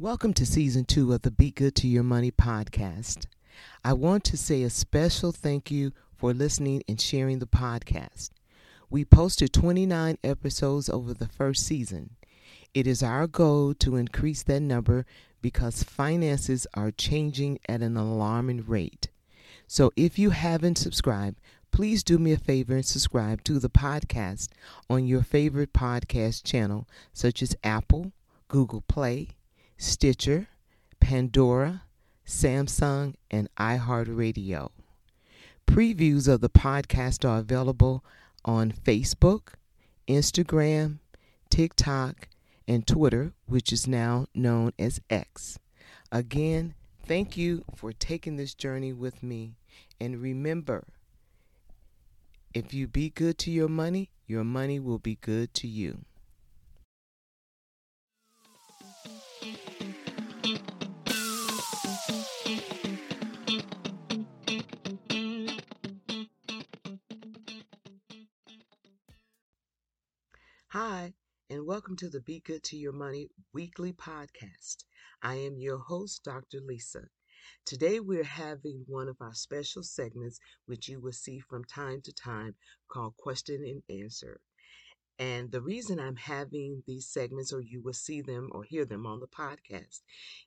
Welcome to season two of the Be Good to Your Money podcast. I want to say a special thank you for listening and sharing the podcast. We posted 29 episodes over the first season. It is our goal to increase that number because finances are changing at an alarming rate. So if you haven't subscribed, please do me a favor and subscribe to the podcast on your favorite podcast channel, such as Apple, Google Play, Stitcher, Pandora, Samsung, and iHeartRadio. Previews of the podcast are available on Facebook, Instagram, TikTok, and Twitter, which is now known as X. Again, thank you for taking this journey with me. And remember, if you be good to your money, your money will be good to you. Hi, and welcome to the Be Good to Your Money weekly podcast. I am your host, Dr. Lisa. Today we're having one of our special segments, which you will see from time to time, called Question and Answer. And the reason I'm having these segments, or you will see them or hear them on the podcast,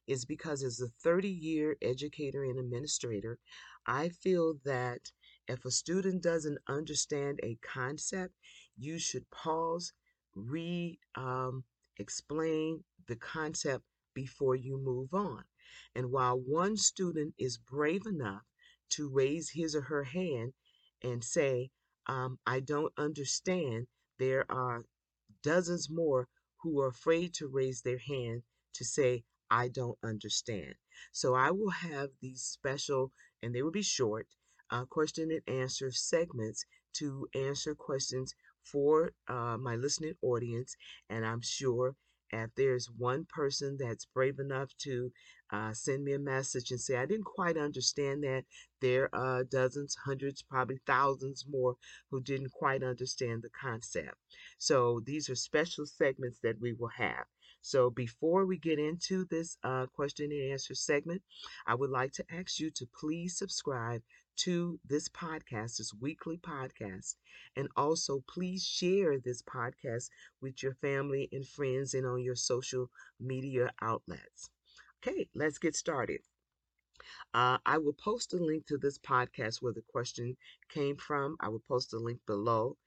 is because as a 30 year educator and administrator, I feel that if a student doesn't understand a concept, you should pause, re um, explain the concept before you move on. And while one student is brave enough to raise his or her hand and say, um, I don't understand, there are dozens more who are afraid to raise their hand to say, I don't understand. So I will have these special, and they will be short, uh, question and answer segments to answer questions for uh, my listening audience. And I'm sure if there's one person that's brave enough to uh, send me a message and say, I didn't quite understand that, there are dozens, hundreds, probably thousands more who didn't quite understand the concept. So these are special segments that we will have. So before we get into this uh, question and answer segment, I would like to ask you to please subscribe to this podcast, this weekly podcast. And also, please share this podcast with your family and friends and on your social media outlets. Okay, let's get started. Uh, I will post a link to this podcast where the question came from. I will post a link below.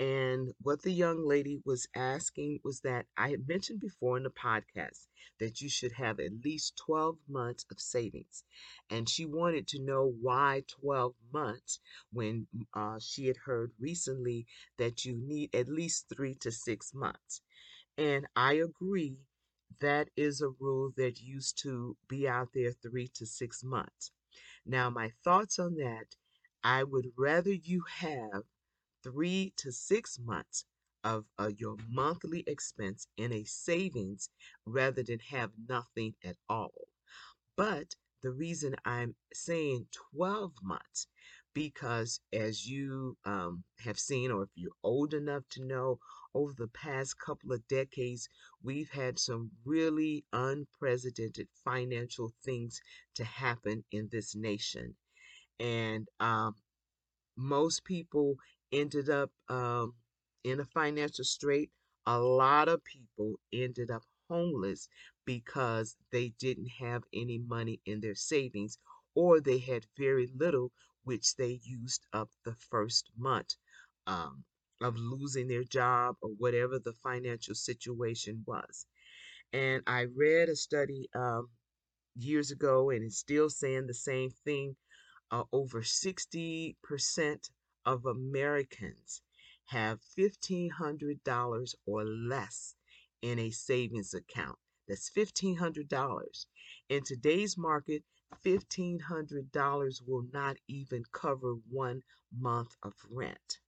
And what the young lady was asking was that I had mentioned before in the podcast that you should have at least 12 months of savings. And she wanted to know why 12 months when uh, she had heard recently that you need at least three to six months. And I agree that is a rule that used to be out there three to six months. Now, my thoughts on that I would rather you have three to six months of uh, your monthly expense in a savings rather than have nothing at all. But the reason I'm saying 12 months because as you um, have seen or if you're old enough to know over the past couple of decades we've had some really unprecedented financial things to happen in this nation and um, most people ended up um, in a financial strait. A lot of people ended up homeless because they didn't have any money in their savings or they had very little, which they used up the first month um, of losing their job or whatever the financial situation was. And I read a study um, years ago, and it's still saying the same thing. Uh, over 60% of Americans have $1,500 or less in a savings account. That's $1,500. In today's market, $1,500 will not even cover one month of rent.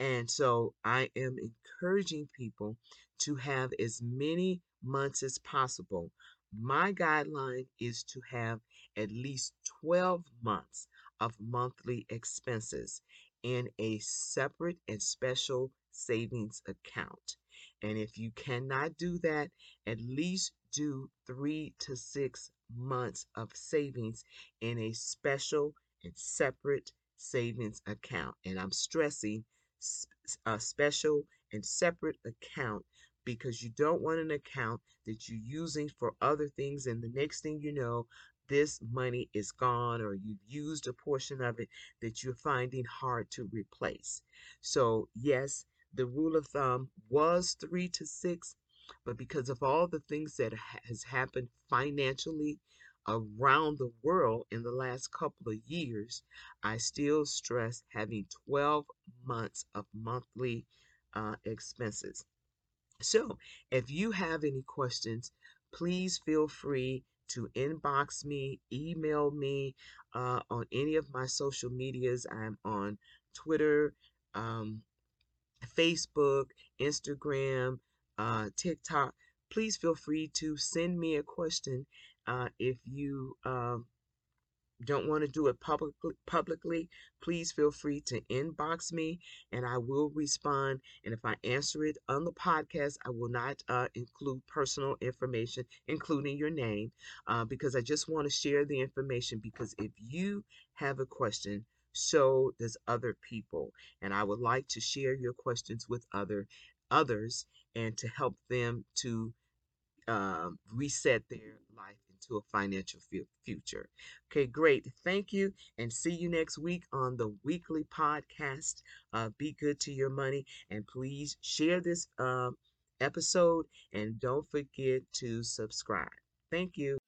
And so I am encouraging people to have as many months as possible. My guideline is to have at least 12 months of monthly expenses in a separate and special savings account. And if you cannot do that, at least do three to six months of savings in a special and separate savings account. And I'm stressing a special and separate account because you don't want an account that you're using for other things and the next thing you know this money is gone or you've used a portion of it that you're finding hard to replace. So, yes, the rule of thumb was 3 to 6, but because of all the things that has happened financially around the world in the last couple of years, I still stress having 12 months of monthly uh, expenses. So, if you have any questions, please feel free to inbox me, email me uh, on any of my social medias. I'm on Twitter, um, Facebook, Instagram, uh, TikTok. Please feel free to send me a question uh, if you um, don't want to do it publicly, publicly, please feel free to inbox me and I will respond. And if I answer it on the podcast, I will not uh, include personal information, including your name, uh, because I just want to share the information. Because if you have a question, so does other people, and I would like to share your questions with other others and to help them to um, reset their life into a financial future. Okay, great. Thank you, and see you next week on the weekly podcast. Uh, Be good to your money, and please share this uh, episode and don't forget to subscribe. Thank you.